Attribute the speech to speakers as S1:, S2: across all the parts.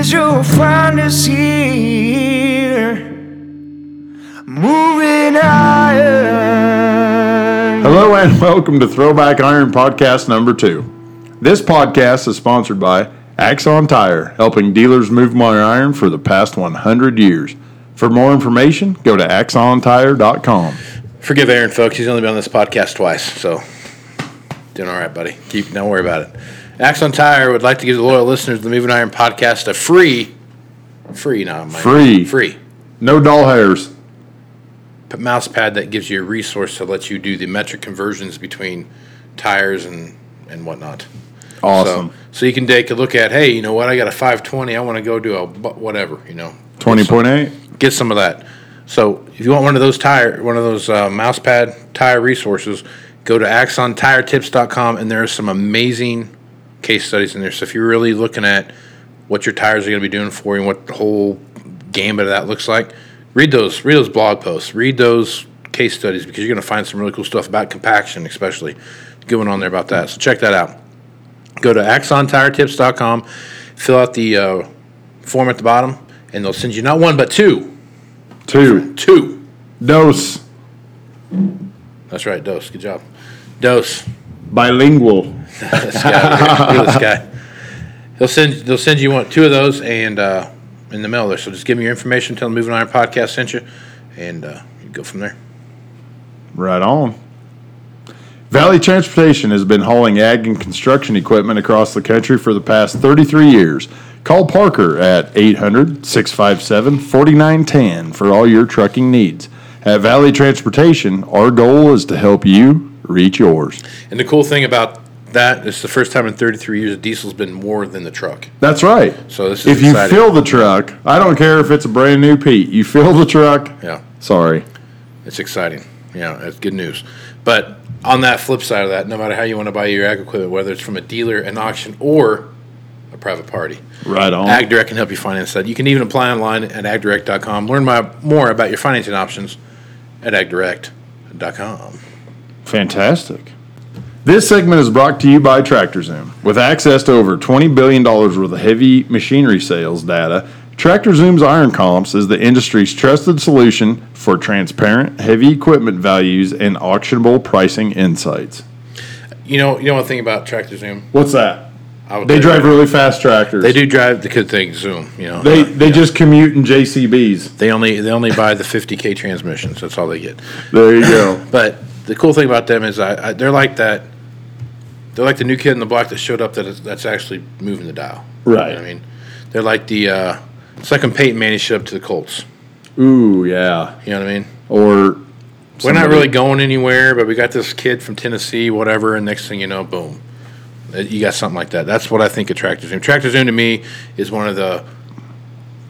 S1: Through the years, you'll find us here. Moving Iron.
S2: Hello and welcome to Throwback Iron Podcast number two. This podcast is sponsored by Axon Tire, helping dealers move more iron for the past 100 years. For more information, go to axontire.com.
S3: Forgive Aaron, folks. He's only been on this podcast twice, so doing all right, buddy. Keep don't worry about it. Axon Tire would like to give the loyal listeners of the Moving Iron podcast a free, free, not my
S2: Free.
S3: free
S2: No doll hairs.
S3: mouse pad that gives you a resource to let you do the metric conversions between tires and and whatnot.
S2: Awesome.
S3: So, so you can take a look at, hey, you know what? I got a 520. I want to go do a whatever, you know.
S2: 20.8.
S3: get some of that. So if you want one of those tire, one of those uh, mouse pad tire resources, go to axontiretips.com and there are some amazing case studies in there. So if you're really looking at what your tires are going to be doing for you and what the whole gambit of that looks like, read those, read those blog posts, read those case studies because you're going to find some really cool stuff about compaction, especially going on there about that. So check that out. Go to axontiretips.com, fill out the uh, form at the bottom, and they'll send you not one but two
S2: Two.
S3: Two.
S2: Dose.
S3: That's right, dose. Good job. Dose.
S2: Bilingual.
S3: This guy. Look at this guy. He'll send. They'll send you one, two of those, and uh, in the mail there. So just give me your information. Tell them Moving Iron Podcast sent you, and uh, you go from there.
S2: Right on. Valley Transportation has been hauling ag and construction equipment across the country for the past 33 years. Call Parker at 800 657 4910 for all your trucking needs. At Valley Transportation, our goal is to help you reach yours.
S3: And the cool thing about that is the first time in 33 years a diesel's been more than the truck.
S2: That's right.
S3: So this is
S2: if you fill the truck, I don't care if it's a brand new Pete, you fill the truck,
S3: Yeah,
S2: sorry.
S3: it's exciting. Yeah, it's good news. But on that flip side of that, no matter how you want to buy your ag equipment, whether it's from a dealer, an auction, or a private party,
S2: Right on.
S3: AgDirect can help you finance that. You can even apply online at agdirect.com. Learn my, more about your financing options at agdirect.com.
S2: Fantastic. This segment is brought to you by TractorZoom. With access to over $20 billion worth of heavy machinery sales data, TractorZoom's Iron Comps is the industry's trusted solution for transparent, heavy equipment values and auctionable pricing insights.
S3: You know, you know one thing about Tractor Zoom?
S2: What's that? They drive really fast tractors.
S3: They do drive the good thing, Zoom. You know,
S2: They,
S3: Uh,
S2: they
S3: yeah.
S2: just commute in JCBs.
S3: they only they only buy the 50k transmissions. That's all they get.
S2: There you go.
S3: But the cool thing about them is I, I, they're like that. They're like the new kid in the block that showed up that is, that's actually moving the dial. You know
S2: Right.
S3: I mean, they're like the uh, it's like when Peyton Manning showed up to the Colts.
S2: Ooh, yeah.
S3: You know what I mean?
S2: Or
S3: We're not really going anywhere, but we got this kid from Tennessee, whatever, and next thing you know, boom, you got something like that. That's what I think of Tractor Zoom. Tractor Zoom to me is one of the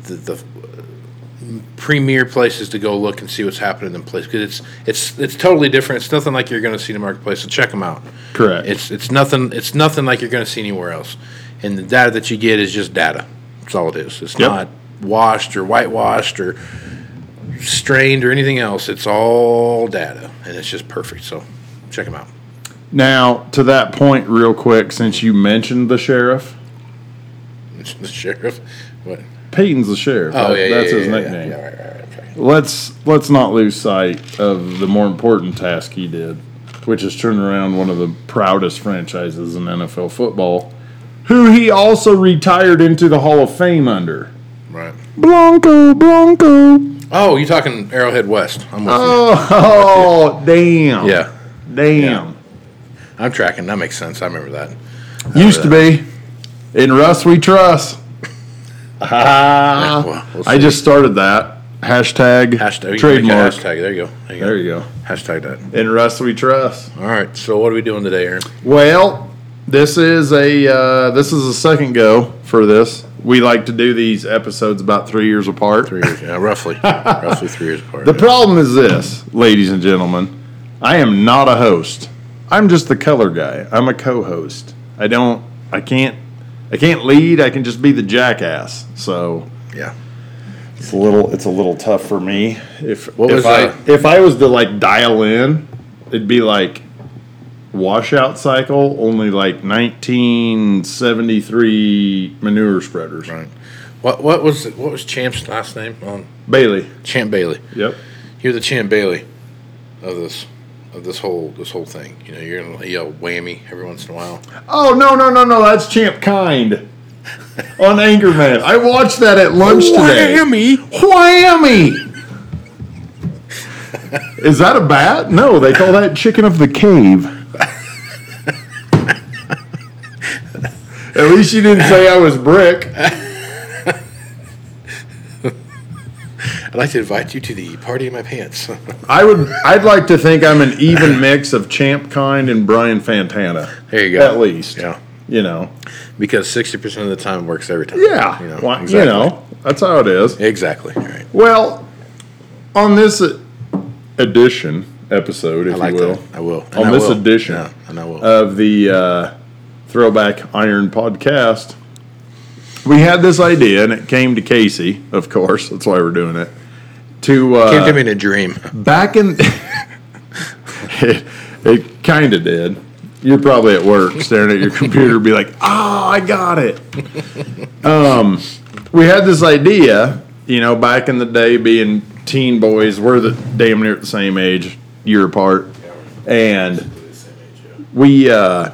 S3: the, the premier places to go look and see what's happening in the place because it's it's it's totally different. It's nothing like you're going to see in the marketplace. So check them out.
S2: Correct.
S3: It's it's nothing. It's nothing like you're going to see anywhere else. And the data that you get is just data. That's all it is. It's
S2: Yep.
S3: not washed or whitewashed or strained or anything else. It's all data, and it's just perfect. So check them out.
S2: Now, to that point, real quick, since you mentioned the sheriff,
S3: The sheriff. What?
S2: Peyton's the sheriff.
S3: Oh
S2: That-
S3: yeah,
S2: that's
S3: yeah,
S2: his
S3: yeah,
S2: nickname.
S3: Yeah.
S2: Let's let's not lose sight of the more important task he did, which is turn around one of the proudest franchises in NFL football, who he also retired into the Hall of Fame under.
S3: Right.
S2: Blanco, Blanco.
S3: Oh, you talking Arrowhead West? I'm with
S2: Oh, damn.
S3: Yeah,
S2: Damn.
S3: I'm tracking. That makes sense. I remember that.
S2: Used to be. In Russ we trust. Ah.
S3: well, we'll
S2: I just started that. Hashtag,
S3: Hashtag. you can make a
S2: trademark.
S3: Hashtag. There you go. There you go.
S2: There you go.
S3: Hashtag that.
S2: In Russ we trust.
S3: All right. So what are we doing today, Aaron?
S2: Well, this is a uh, this is a second go for this. We like to do these episodes about three years apart.
S3: Three years. Yeah, roughly. roughly three years apart.
S2: The problem is this, ladies and gentlemen. I am not a host. I'm just the color guy. I'm a co-host. I don't. I can't. I can't lead. I can just be the jackass. So
S3: yeah.
S2: It's a little. It's a little tough for me. If
S3: What
S2: if I if I was to like dial in, it'd be like washout cycle. Only like 1973 manure spreaders.
S3: Right. What what was what was Champ's last name? Um,
S2: Bailey.
S3: Champ Bailey.
S2: Yep.
S3: You're the Champ Bailey of this of this whole this whole thing. You know, you're gonna yell whammy every once in a while.
S2: Oh no no no no! That's Champ Kind on Anchorman. I watched that at lunch today.
S3: Whammy.
S2: Whammy! Is that a bat? No, they call that chicken of the cave. At least you didn't say I was brick.
S3: I'd like to invite you to the party in my pants.
S2: I would. I'd like to think I'm an even mix of Champ Kind and Brian Fantana.
S3: there you go.
S2: At least,
S3: Yeah.
S2: You know.
S3: Because sixty percent of the time works every time.
S2: Yeah,
S3: You know,
S2: Why-
S3: exactly.
S2: you know that's how it is.
S3: Exactly. Right.
S2: Well, on this edition episode, if
S3: I like
S2: you will,
S3: that. I will. And
S2: on
S3: I
S2: this
S3: will.
S2: edition
S3: Yeah, and I will.
S2: of the uh, Throwback Iron podcast, we had this idea, and it came to Casey, of course. That's why we're doing it. To uh,
S3: Came to me in a dream.
S2: back in, it, it kind of did. You're probably at work staring at your computer, be like, "Oh, I got it." Um, we had this idea, you know, back in the day, being teen boys. We're the damn near the same age, year apart, and we uh,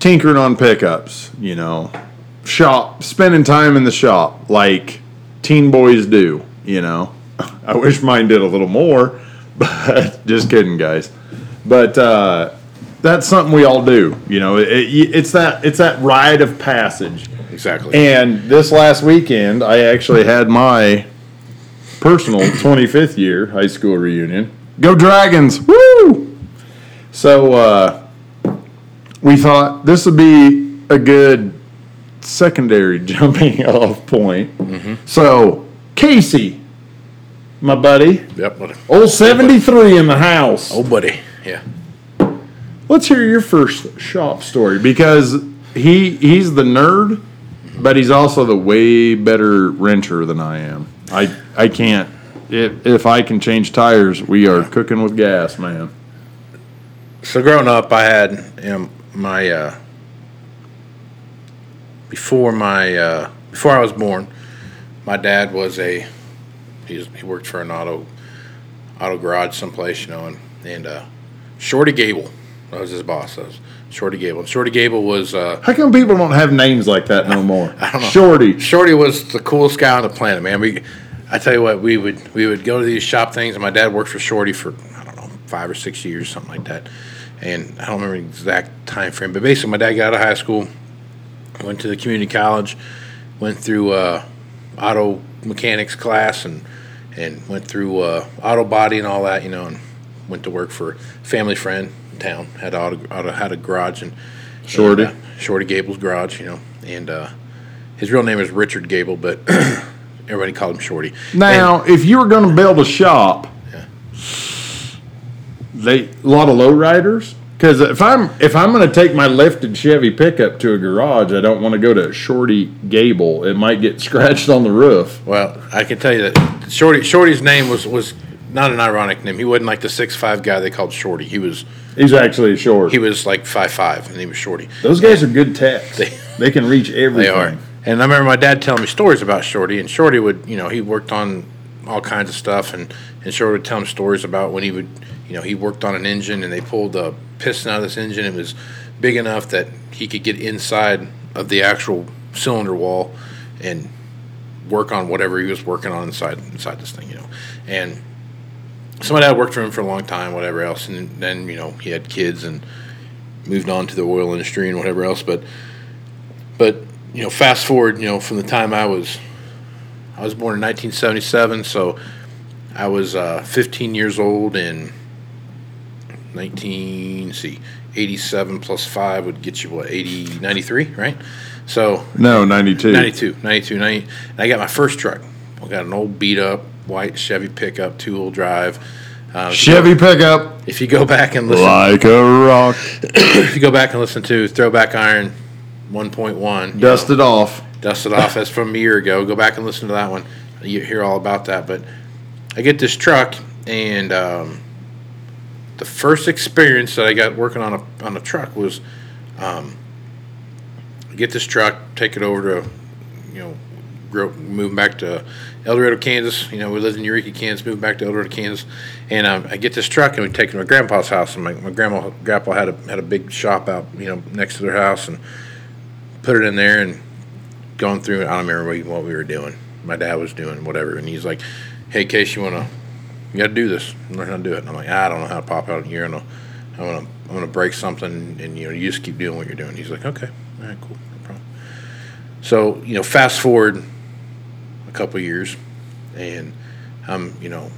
S2: tinkering on pickups. You know, shop, spending time in the shop like teen boys do. You know, I wish mine did a little more, but just kidding, guys. But uh, that's something we all do. You know, it, it, it's that it's that rite of passage.
S3: Exactly.
S2: And this last weekend, I actually had my personal 25th year high school reunion. Go Dragons! Woo! So uh, we thought this would be a good secondary jumping off point. So Casey, my buddy,
S3: yep. A-
S2: old 73 in the house.
S3: Oh, buddy. Yeah.
S2: Let's hear your first shop story because he he's the nerd, but he's also the way better renter than I am. I I can't if if I can change tires, we are cooking with gas, man.
S3: So growing up, I had you know, my uh, before my uh, before I was born, my dad was a he, was, he worked for an auto auto garage someplace, you know, and and uh, Shorty Gable that was his boss. That was Shorty Gable. Shorty Gable was uh,
S2: How come people don't have names like that no more?
S3: I don't know.
S2: Shorty.
S3: Shorty was the coolest guy on the planet, man. We, I tell you what, we would we would go to these shop things, and my dad worked for Shorty for I don't know five or six years, something like that. And I don't remember the exact time frame, but basically, my dad got out of high school, went to the community college, went through uh, auto mechanics class, and and went through uh, auto body and all that, you know, and went to work for a family friend town. Had auto, auto had a garage and
S2: Shorty.
S3: and, uh, Shorty Gable's garage, you know, and uh, his real name is Richard Gable, but everybody called him Shorty.
S2: Now, if you were going to build a shop, yeah. they a lot of lowriders. Because if I'm if I'm going to take my lifted Chevy pickup to a garage, I don't want to go to Shorty Gable. It might get scratched on the roof.
S3: Well, I can tell you that Shorty Shorty's name was was not an ironic name. He wasn't like the six five guy they called Shorty. He was
S2: He's actually short.
S3: he was like five five, and he was Shorty.
S2: Those guys are good techs.
S3: They-
S2: They, can reach everything.
S3: They are. And I remember my dad telling me stories about Shorty, and Shorty would, you know, he worked on all kinds of stuff, and and Short would tell him stories about when he would, you know, he worked on an engine and they pulled the piston out of this engine. It was big enough that he could get inside of the actual cylinder wall and work on whatever he was working on inside inside this thing, you know, and. Somebody had worked for him for a long time, whatever else, and then you know he had kids and moved on to the oil industry and whatever else. But but you know, fast forward, you know, from the time I was I was born in 1977, so I was uh, 15 years old in 19 let's see 87 plus 5 would get you what 80 93 right so
S2: No, 92.
S3: 92 92 90 and i got my first truck i got an old beat up white chevy pickup two-wheel drive uh,
S2: Chevy pickup.
S3: if you go back and listen
S2: Like a rock.
S3: if you go back and listen to throwback iron 1.1
S2: Dust
S3: know,
S2: it off.
S3: dust it off. That's from a year ago. Go back and listen to that one. You hear all about that. But I get this truck, and um, the first experience that I got working on a on a truck was, um, get this truck, take it over to, you know, grow, move back to El Dorado, Kansas. You know, we lived in Eureka, Kansas, moved back to El Dorado, Kansas, and um, I get this truck and we take it to my grandpa's house. And my, my grandma grandpa had a had a big shop out, you know, next to their house, and put it in there and going through it. I don't remember what, we were doing. My dad was doing whatever, and he's like, "Hey, Case, you wanna, you gotta do this. Learn how to do it." And I'm like, "I don't know how to pop out. You're gonna, I'm gonna, I'm gonna break something, and you know, you just keep doing what you're doing." He's like, "Okay, all right, cool, no problem." So you know, fast forward a couple years, and I'm, you know,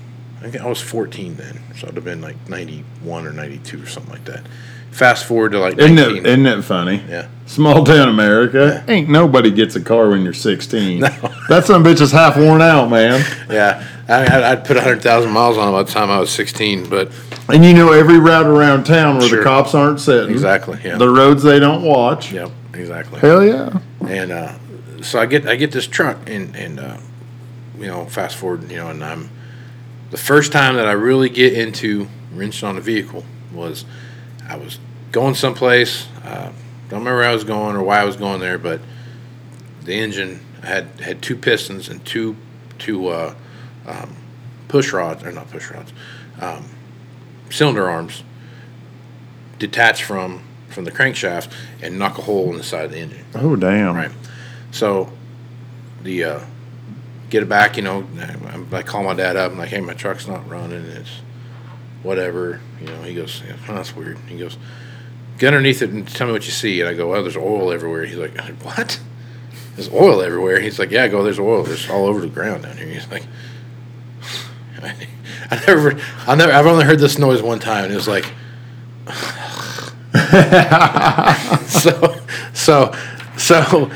S3: I was 14 then, so I'd have been like 91 or 92 or something like that. Fast forward to like
S2: Isn't
S3: 19.
S2: it, isn't it funny?
S3: yeah.
S2: Small town America. Ain't nobody gets a car when you're 16. That some bitch is half worn out, man.
S3: Yeah, I, I- I'd put hundred thousand miles on it by the time I was sixteen. But
S2: And you know every route around town where
S3: Sure.
S2: the cops aren't sitting.
S3: exactly, yeah,
S2: The roads they don't watch.
S3: yep, exactly.
S2: Hell yeah.
S3: And uh, so I get I get this truck, and and uh, you know, fast forward, you know, and I'm the first time that I really get into wrenching on a vehicle was I was going someplace. Uh, don't remember where I was going or why I was going there, but the engine had had two pistons and two two uh, um, push rods or not push rods, um, cylinder arms detached from from the crankshaft and knock a hole in the side of the engine.
S2: Oh damn.
S3: Right. So the uh, get it back, you know, I, I call my dad up. I'm like, hey, my truck's not running. It's whatever. You know, he goes, oh, that's weird. He goes, get underneath it and tell me what you see. And I go, well, there's oil everywhere. He's like, what? There's oil everywhere. He's like, yeah, go, there's oil. There's all over the ground down here. He's like, I never, I never, I've only heard this noise one time, and it was like, so, so, so,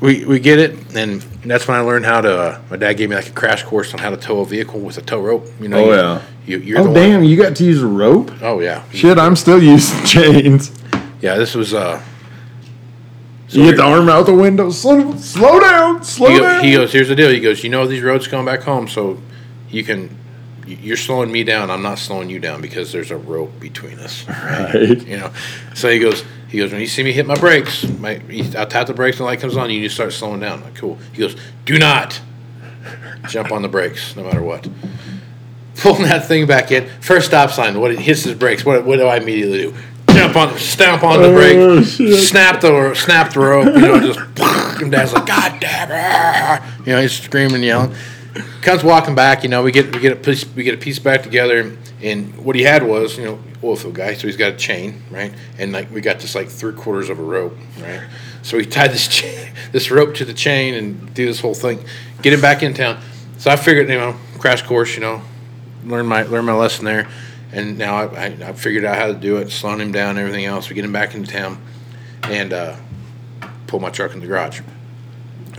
S3: we we get it, and that's when I learned how to. Uh, my dad gave me like a crash course on how to tow a vehicle with a tow rope. You know,
S2: Oh,
S3: you,
S2: yeah.
S3: you, you're
S2: Oh
S3: the
S2: damn,
S3: One.
S2: you got to use a rope?
S3: Oh yeah,
S2: Shit, I'm still using chains.
S3: yeah. This was uh. so
S2: you get the arm out the window. Slow, slow down, slow
S3: he, go,
S2: down.
S3: he goes, here's the deal. He goes, you know these roads going back home, so you can. You're slowing me down. I'm not slowing you down because there's a rope between us.
S2: Right.
S3: You know, so he goes. He goes when you see me hit my brakes, my he- I tap the brakes and the light comes on. You need to start slowing down. Like cool. He goes, do not jump on the brakes, no matter what. Pulling that thing back in. First stop sign. What it hits his brakes. What what do I immediately do? Jump on, stamp on the
S2: Oh,
S3: brake,
S2: shit.
S3: snap the snap the rope. You know, just. And Dad's like, God damn it! You know, he's screaming, and yelling. Comes walking back. You know, we get we get a piece we get a piece back together, and what he had was you know oil field guy, so he's got a chain, right? And like we got this like three quarters of a rope, right? So we tied this chain, this rope to the chain and do this whole thing, get him back in town. So I figured, you know, crash course, you know, learn my learn my lesson there, and now I, I, I figured out how to do it, slowing him down, everything else. We get him back into town, and uh, pull my truck in the garage.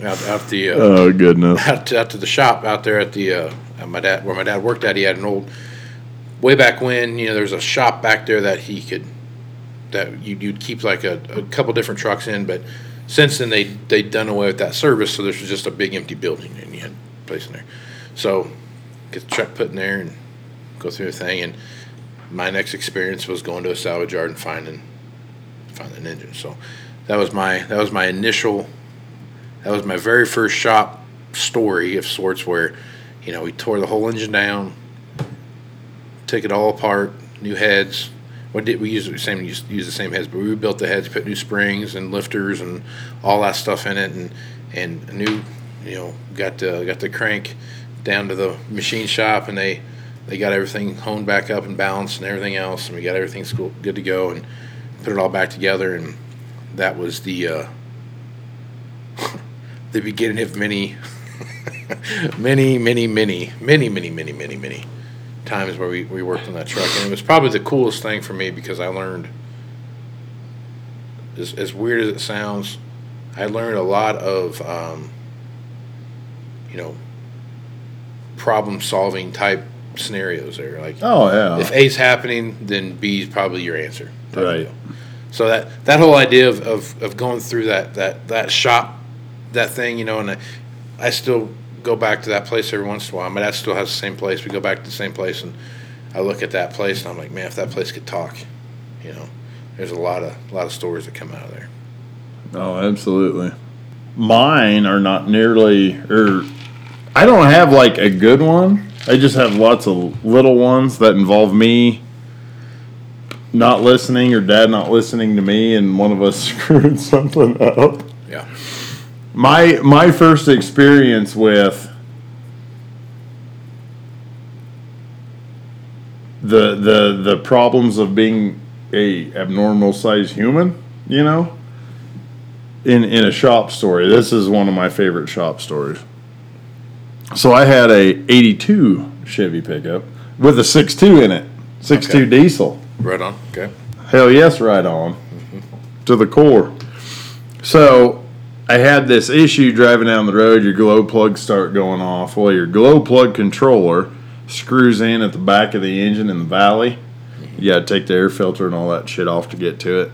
S3: Out, out the uh,
S2: Oh goodness.
S3: out to, out to the shop out there at the uh, at my dad where my dad worked at. He had an old way back when you know there was a shop back there that he could that you, you'd keep like a, a couple different trucks in, but since then they they'd done away with that service, so this was just a big empty building and you had a place in there. So get the truck put in there and go through the thing. And my next experience was going to a salvage yard and finding finding an engine. So that was my that was my initial that was my very first shop story of sorts where You know, we tore the whole engine down, took it all apart, new heads. What did we use? The same use, use the same heads, but we rebuilt the heads, put new springs and lifters and all that stuff in it, and and new, you know, got the, got the crank down to the machine shop, and they they got everything honed back up and balanced and everything else, and we got everything school, good to go, and put it all back together, and that was the uh, the beginning of many, many, many, many, many, many, many, many, many times where we, we worked on that truck, and it was probably the coolest thing for me because I learned, as, as weird as it sounds, I learned a lot of, um, you know, problem solving type scenarios there. Like,
S2: Oh yeah.
S3: if A's happening, then B is probably your answer.
S2: Right.
S3: So that that whole idea of, of, of going through that, that that shop, that thing, you know, and I, I still go back to that place every once in a while. My dad still has the same place. We go back to the same place, and I look at that place, and I'm like, man, if that place could talk, you know, there's a lot of a lot of stories that come out of there.
S2: Oh, absolutely. Mine are not nearly, or I don't have like a good one. I just have lots of little ones that involve me not listening or dad not listening to me, and one of us screwing something up.
S3: Yeah.
S2: My my first experience with the the the problems of being a abnormal sized human, you know, in in a shop story. This is one of my favorite shop stories. So I had a 82 Chevy pickup with a 6.2 in it. 6.2
S3: Okay.
S2: diesel.
S3: Right on. Okay.
S2: Hell yes, right on. Mm-hmm. To the core. So I had this issue driving down the road, your glow plugs start going off. Well, your glow plug controller screws in at the back of the engine in the valley. You gotta take the air filter and all that shit off to get to it.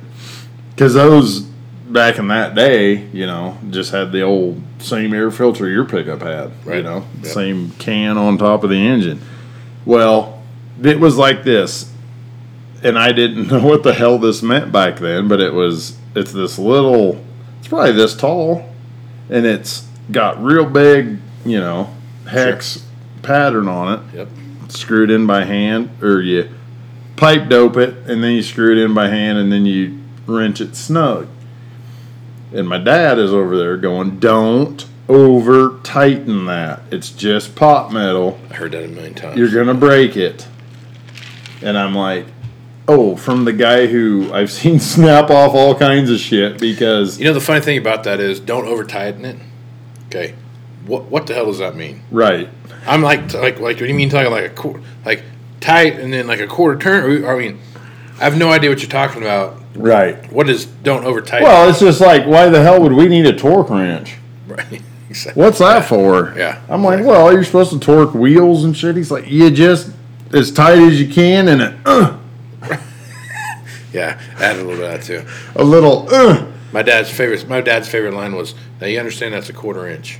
S2: Cause those back in that day, you know, just had the old same air filter your pickup had. You know,
S3: Yep.
S2: same can on top of the engine. Well, it was like this and I didn't know what the hell this meant back then, but it was it's this little it's probably this tall and it's got real big, you know, hex pattern on it,
S3: Yep.
S2: screwed in by hand or you pipe dope it and then you screw it in by hand and then you wrench it snug. And my dad is over there going, "Don't over tighten that. It's just pot metal."
S3: I heard that a million times.
S2: you're gonna break it. And I'm like, oh, from the guy who I've seen snap off all kinds of shit because
S3: You know the funny thing about that is don't over tighten it. Okay. What what the hell does that mean?
S2: right,
S3: I'm like like like what do you mean talking like a quarter like tight and then like a quarter turn? I mean, I have no idea what you're talking about.
S2: right.
S3: What is don't over tighten?
S2: Well, it's just like, why the hell would we need a torque wrench?
S3: right. Exactly.
S2: What's that for?
S3: Yeah,
S2: I'm like, well, you're supposed to torque wheels and shit. He's like, you just as tight as you can and a, uh,
S3: Yeah, add a little bit of that too.
S2: a little. Uh.
S3: My dad's favorite. My dad's favorite line was, "Now you understand that's a quarter inch.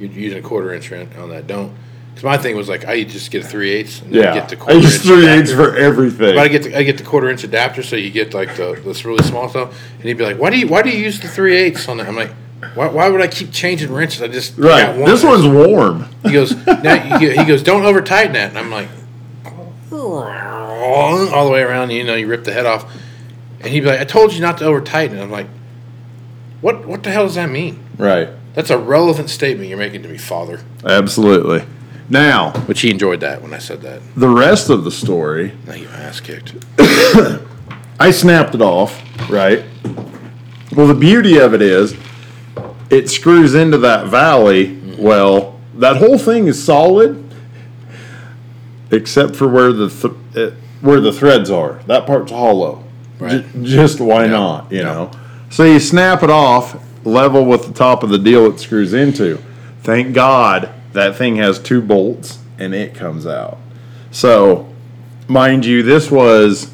S3: You're using a quarter inch on on that. Don't." Because my thing was like, I just get a three eighths and
S2: Yeah,
S3: get the
S2: I
S3: quarter
S2: use
S3: inch
S2: three eighths for everything.
S3: But I get the, I get the quarter inch adapter, so you get like the this really small stuff. And he'd be like, "Why do you why do you use the three eighths on that?" I'm like, "Why, why would I keep changing wrenches? I just got
S2: right,
S3: one."
S2: this one's warm.
S3: He goes, now, he, he goes, don't over tighten that. And I'm like, all the way around. You know, you rip the head off, and he'd be like, I told you not to over tighten it. I'm like, what? What the hell does that mean?
S2: Right,
S3: That's a relevant statement you're making to me, father.
S2: absolutely. Now,
S3: Which he enjoyed that when I said that.
S2: the rest of the story
S3: Now you ass kicked.
S2: I snapped it off, right? Well, the beauty of it is it screws into that valley. Mm-hmm. Well, that whole thing is solid except for where the th- it, where the threads are. That part's hollow.
S3: Right.
S2: J- just why not, you
S3: Yeah.
S2: know? So you snap it off level with the top of the deal it screws into. Thank God that thing has two bolts and it comes out. So, mind you, this was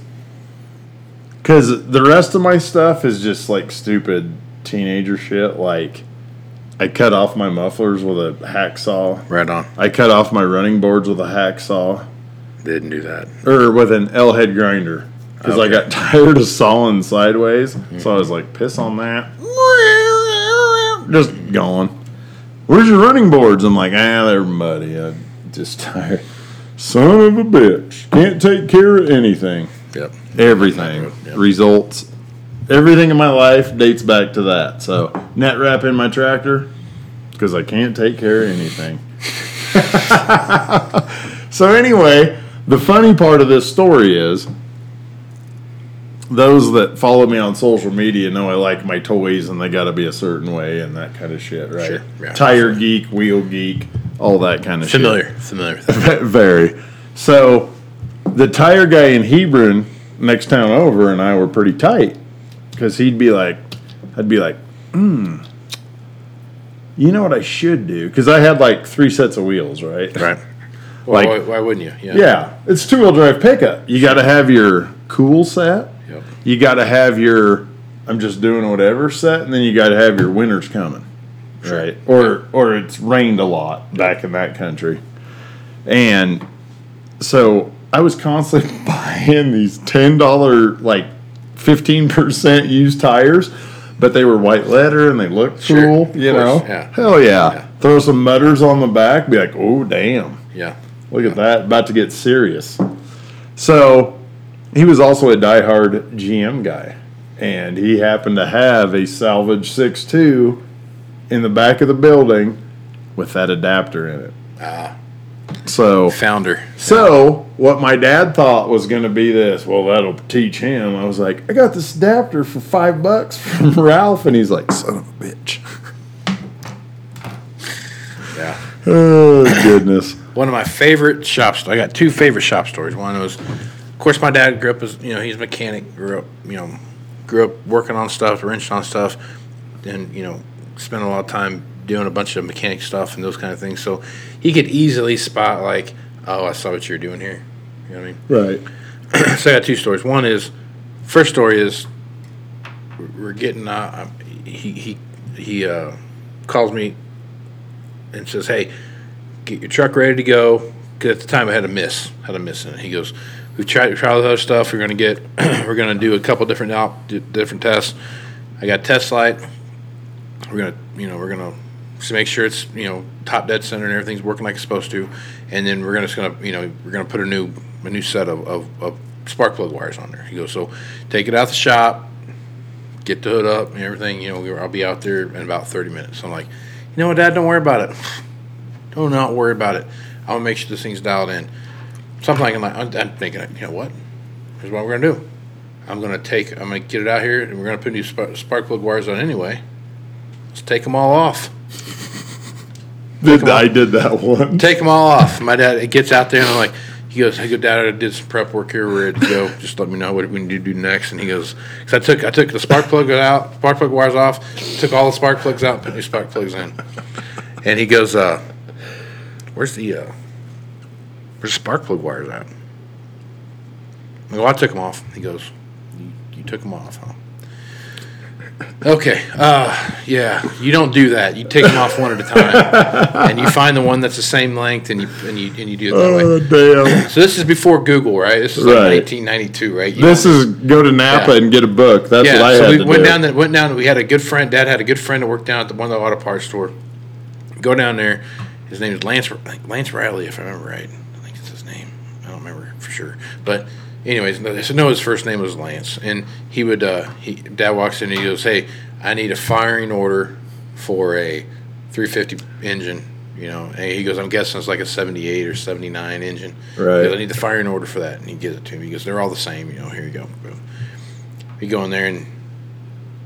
S2: because the rest of my stuff is just like stupid teenager shit. Like, I cut off my mufflers with a hacksaw.
S3: Right on.
S2: I cut off my running boards with a hacksaw
S3: Didn't do that.
S2: or with an L head grinder because I got tired of sawing sideways. So I was like, piss on that. Just going. Where's your running boards? I'm like, ah, they're muddy. I Just tired. Son of a bitch. Can't take care of anything.
S3: Yep.
S2: Everything.
S3: Yep.
S2: Results. Everything in my life dates back to that. So, net wrap in my tractor because I can't take care of anything. so, anyway, the funny part of this story is those that follow me on social media know I like my toys and they got to be a certain way and that kind of shit, right?
S3: Sure, yeah.
S2: Tire geek, wheel geek, all that kind of shit.
S3: Familiar. Familiar.
S2: Very. So the tire guy in Hebron, next town over, and I were pretty tight because he'd be like, I'd be like, hmm, you know what I should do? Because I had like three sets of wheels, right?
S3: Right. Well,
S2: Like-
S3: why, why wouldn't you? Yeah.
S2: Yeah, it's two wheel drive pickup. You got to have your cool set. You got to have your I'm just doing whatever set, and then you got to have your winter's coming, right? Or or it's rained a lot back in that country, and so I was constantly buying these ten dollar like fifteen percent used tires, but they were white leather and they looked
S3: Sure,
S2: cool, you know.
S3: yeah.
S2: Hell yeah.
S3: Yeah.
S2: Throw some mutters on the back, be like, oh damn.
S3: Yeah.
S2: Look at that, about to get serious. So he was also a diehard GM guy, and he happened to have a salvage 6.2 in the back of the building with that adapter in it.
S3: Ah.
S2: So,
S3: Founder.
S2: so what my dad thought was going to be this, well, that'll teach him. I was like, I got this adapter for five bucks from Ralph, and he's like, son of a bitch.
S3: Yeah.
S2: Oh goodness.
S3: One of my favorite shop stories. I got two favorite shop stories. One was, of course, my dad grew up as you know he's a mechanic. Grew up, you know, grew up working on stuff, wrenching on stuff, and you know, spent a lot of time doing a bunch of mechanic stuff and those kind of things. So he could easily spot like, oh, I saw what you're doing here. You know what I mean?
S2: Right.
S3: so I got two stories. One is, first story is, we're getting. Uh, he he he uh, calls me and says, "Hey, get your truck ready to go." Because at the time I had a miss, had a miss in it. He goes, "We've tried, tried all the other stuff. We're gonna get, we're gonna do a couple different di- different tests. I got test light. We're gonna, you know, we're gonna make sure it's, you know, top dead center and everything's working like it's supposed to, and then we're gonna just gonna, you know, we're gonna put a new, a new set of, of, of spark plug wires on there." He goes, "So take it out the shop." Get the hood up and everything. You know, I'll be out there in about thirty minutes. I'm like, you know what, Dad? Don't worry about it. Do not worry about it. Gonna make sure this thing's dialed in. Something like I'm, like, I'm I'm thinking, you know what? Here's what we're gonna do. I'm gonna take, I'm gonna get it out here, and we're gonna put new spark, spark plug wires on anyway. Let's take them all off.
S2: Did, I did that one.
S3: Take them all off. My dad it gets out there, and I'm like, he goes, "Hey, good dad, I did some prep work here. We're ready to go. Just let me know what we need to do next." And he goes, "Cause I took, I took the spark plug out, spark plug wires off, took all the spark plugs out, put new spark plugs in." And he goes, uh, "Where's the, uh, where's the spark plug wires at?" I go, "I took them off." He goes, "You, you took them off, huh?" Okay, uh, yeah, you don't do that. You take them off one at a time, and you find the one that's the same length, and you and you and you do it that way.
S2: Oh damn.
S3: So this is before Google, right? This is like
S2: Right.
S3: 1992, right? You
S2: This is go to Napa
S3: Yeah.
S2: and get a book. That's what I
S3: so
S2: had
S3: we
S2: to
S3: went
S2: do.
S3: down. The, went down. We had a good friend. Dad had a good friend that worked down at the one of the auto parts store. Go down there. His name is Lance Lance Riley, if I remember right. I think it's his name. I don't remember for sure. But anyways, I said no. His first name was Lance, and he would. Uh, he Dad walks in and he goes, "Hey, I need a firing order for a 350 engine." You know, and he goes, "I'm guessing it's like a 78 or 79 engine." He
S2: Right.
S3: goes, I need the firing order for that, and he gives it to me. He goes, "They're all the same." You know, here you go. Boom. We go in there and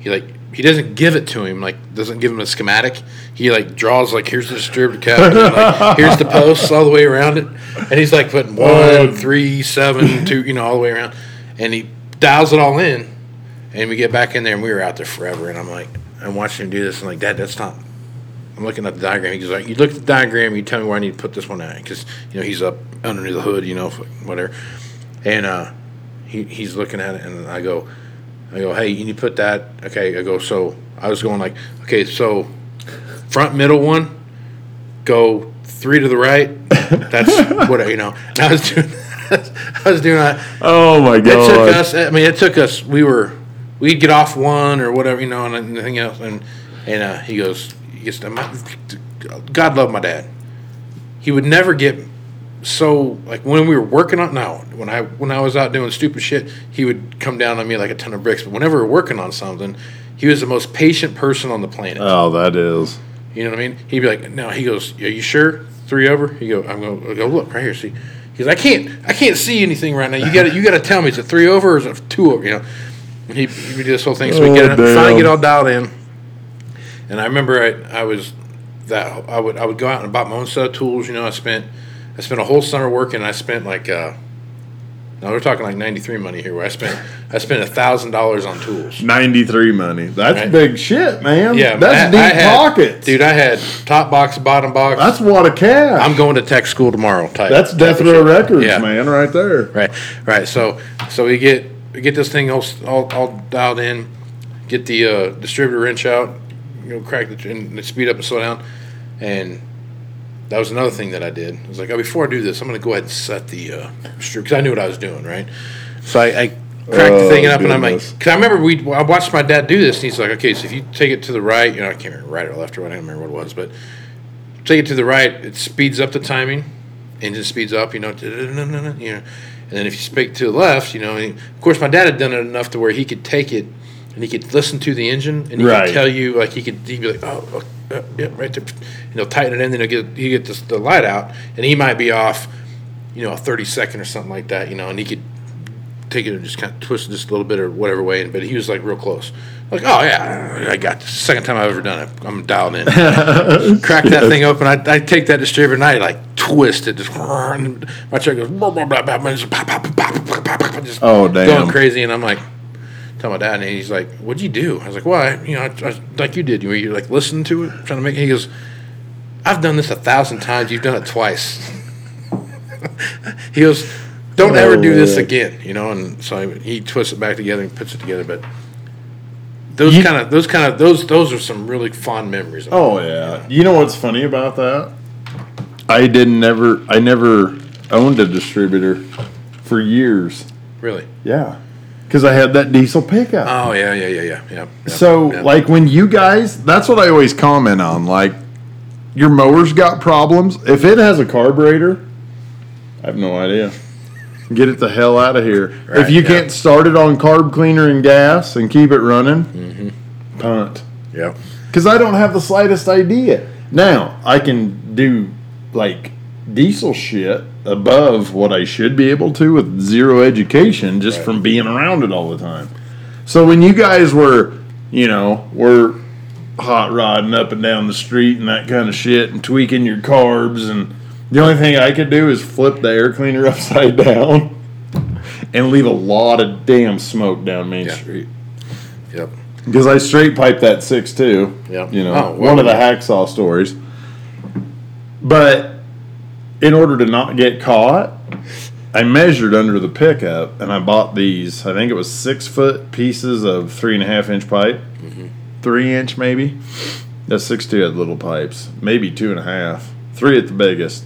S3: he like he doesn't give it to him like doesn't give him a schematic. He like draws like here's the distributor cap, like, here's the posts all the way around it, and he's like putting one, three, seven, two, you know, all the way around, and he dials it all in, and we get back in there and we were out there forever, and I'm like I'm watching him do this, and like Dad, that's not. I'm looking at the diagram. He goes like, you look at the diagram, you tell me where I need to put this one at, because you know he's up underneath the hood, you know, whatever, and uh, he he's looking at it, and I go. I go, hey, you need to put that. Okay, I go, so I was going like, okay, so front middle one, go three to the right. That's what you know. And I was doing, I was doing that.
S2: oh my god!
S3: It took us. I mean, it took us. We were, we'd get off one or whatever, you know, and anything else. And and uh, he goes, he gets. God love my dad. He would never get so like when we were working on now when I when I was out doing stupid shit, he would come down on me like a ton of bricks. But whenever we are working on something, he was the most patient person on the planet.
S2: Oh, that is.
S3: You know what I mean? He'd be like, "No." He goes, "Are you sure? Three over?" He go, "I'm going to go look right here. See." He goes, "I can't, I can't see anything right now. You got to, you got to tell me, is it three over or is it two over?" You know. And he, he would do this whole thing, so we
S2: Oh,
S3: get it, finally get all dialed in. And I remember I, I was that I would I would go out and buy my own set of tools. You know, I spent I spent a whole summer working. I spent like uh, now we're talking like ninety three money here. Where I spent I spent a thousand dollars on tools.
S2: 93 money. That's
S3: Right.
S2: big shit, man.
S3: Yeah,
S2: That's
S3: I-
S2: deep
S3: I had-
S2: pockets.
S3: dude. I had top box, bottom box.
S2: That's what a cash.
S3: I'm going to tech school tomorrow. Type,
S2: That's
S3: type
S2: Death Row. Records,
S3: Yeah.
S2: man, right there.
S3: Right, right. So, so we get we get this thing all all, all dialed in, get the uh, distributor wrench out, you know, crack the and speed up and slow down, and that was another thing that I did. I was like, oh, before I do this, I'm going to go ahead and set the uh, because I knew what I was doing, right? So I, I cracked the thing
S2: Oh,
S3: up, and I'm like, because I remember we I watched my dad do this, and he's like, okay, so if you take it to the right, you know, I can't remember right or left or what, I don't remember what it was, but take it to the right, it speeds up the timing, engine speeds up, you know, you know, and then if you speak to the left, you know, of course my dad had done it enough to where he could take it and he could listen to the engine and he
S2: Right.
S3: could tell you like he could he'd be like, oh, oh, uh, yeah, right there, and he'll tighten it in, then he'll get he get this, the light out, and he might be off, you know, a thirty second or something like that, you know, and he could take it and just kind of twist it just a little bit or whatever way, but he was like real close. Like, oh yeah, I got this. Second time I've ever done it. I'm dialed in. Crack that thing open. I, I take that distributor and I like twist it. Just and my truck goes blah, blah, blah, blah, pop, pop, pop, just
S2: Oh, damn.
S3: going crazy. And I'm like, tell my dad, and he's like, "What'd you do?" I was like, "Well, I, you know, I, I, like you did. You were you like listening to it, trying to make." it. He goes, "I've done this a thousand times. You've done it twice." he goes, "Don't ever do this
S2: Oh.
S3: again." You know, and so I, he twists it back together and puts it together. But those kind of those kind of those those are some really fond memories.
S2: Oh yeah. You know what's funny about that? I didn't never I never owned a distributor for years.
S3: really.
S2: Yeah. Cuz I had that diesel pickup.
S3: Oh yeah, yeah, yeah, yeah, yeah. yeah,
S2: so
S3: yeah.
S2: like when you guys that's what I always comment on like your mower's got problems. If it has a carburetor, I have no idea. Get it the hell out of here. if you
S3: yeah.
S2: can't start it on carb cleaner and gas and keep it running,
S3: Mm-hmm.
S2: punt.
S3: yeah,
S2: because I don't have the slightest idea. Now I can do like diesel shit above what I should be able to with zero education just
S3: Right.
S2: from being around it all the time. So when you guys were, you know, were hot rodding up and down the street and that kind of shit and tweaking your carbs and the only thing I could do is flip the air cleaner upside down and leave a lot of damn smoke down Main
S3: Yeah.
S2: Street.
S3: yep,
S2: Because I straight piped that six too.
S3: Yeah.
S2: You know,
S3: Oh, well,
S2: one of the hacksaw stories. But in order to not get caught, I measured under the pickup and I bought these. I think it was six foot pieces of three and a half inch pipe,
S3: Mm-hmm.
S2: three inch maybe. That's six two had little pipes, maybe two and a half, three at the biggest.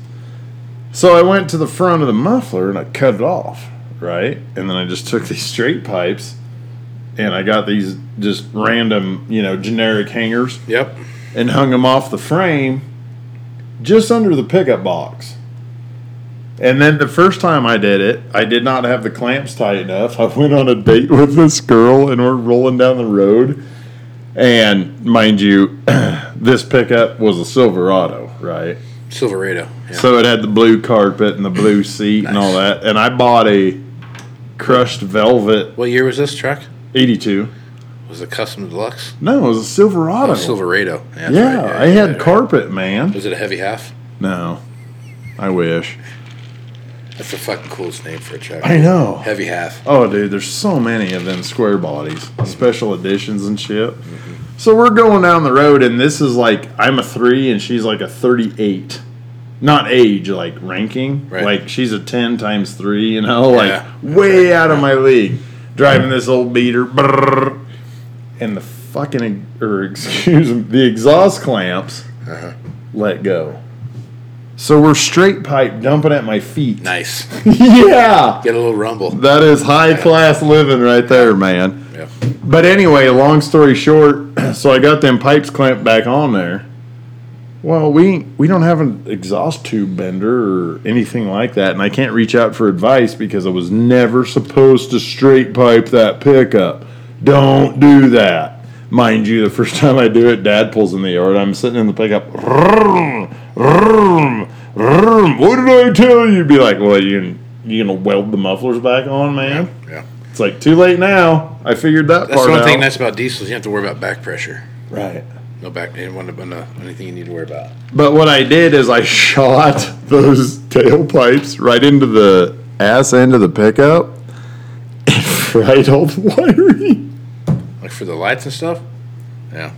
S2: So I went to the front of the muffler and I cut it off, right? And then I just took these straight pipes and I got these just random, you know, generic hangers
S3: yep.
S2: and hung them off the frame just under the pickup box. And then the first time I did it, I did not have the clamps tight enough. I went on a date with this girl and we're rolling down the road. And mind you, this pickup was a Silverado, right?
S3: Silverado. Yeah.
S2: So it had the blue carpet and the blue seat and all that. And I bought a crushed velvet
S3: what year was this truck?
S2: 82.
S3: Was it custom deluxe?
S2: No, it was a Silverado.
S3: Oh, Silverado. Yeah,
S2: yeah,
S3: right.
S2: I had
S3: yeah.
S2: carpet, man.
S3: Was it a heavy half?
S2: No, I wish.
S3: That's the fucking coolest name for a truck.
S2: I know.
S3: Heavy half.
S2: Oh, dude, there's so many of them square bodies, mm-hmm. special editions and shit. Mm-hmm. So we're going down the road, and this is like I'm a three, and she's like a 38. Not age, like ranking.
S3: Right.
S2: Like she's a 10 times three, you know, like
S3: Yeah.
S2: way out of my league. Driving this old beater, brrr, and the fucking, or er, excuse me, the exhaust clamps uh-huh. let go. So we're straight pipe dumping at my feet.
S3: Nice.
S2: yeah.
S3: Get a little rumble.
S2: That is high class living right there, man.
S3: Yeah.
S2: But anyway, long story short, so I got them pipes clamped back on there. Well, we we don't have an exhaust tube bender or anything like that, and I can't reach out for advice because I was never supposed to straight pipe that pickup. Don't do that. Mind you, the first time I do it, Dad pulls in the yard. I'm sitting in the pickup. "Vroom, vroom, vroom. What did I tell you? Be like, well, you you gonna weld the mufflers back on, man?
S3: Yeah.
S2: It's like too late now. I figured that
S3: That's
S2: part
S3: the one
S2: out.
S3: thing nice about diesels. You don't have to worry about back pressure.
S2: right.
S3: No back. Ain't one, one, anything you need to worry about.
S2: But what I did is I shot those tailpipes right into the ass end of the pickup and fried all the wiring.
S3: Like for the lights and stuff. Yeah.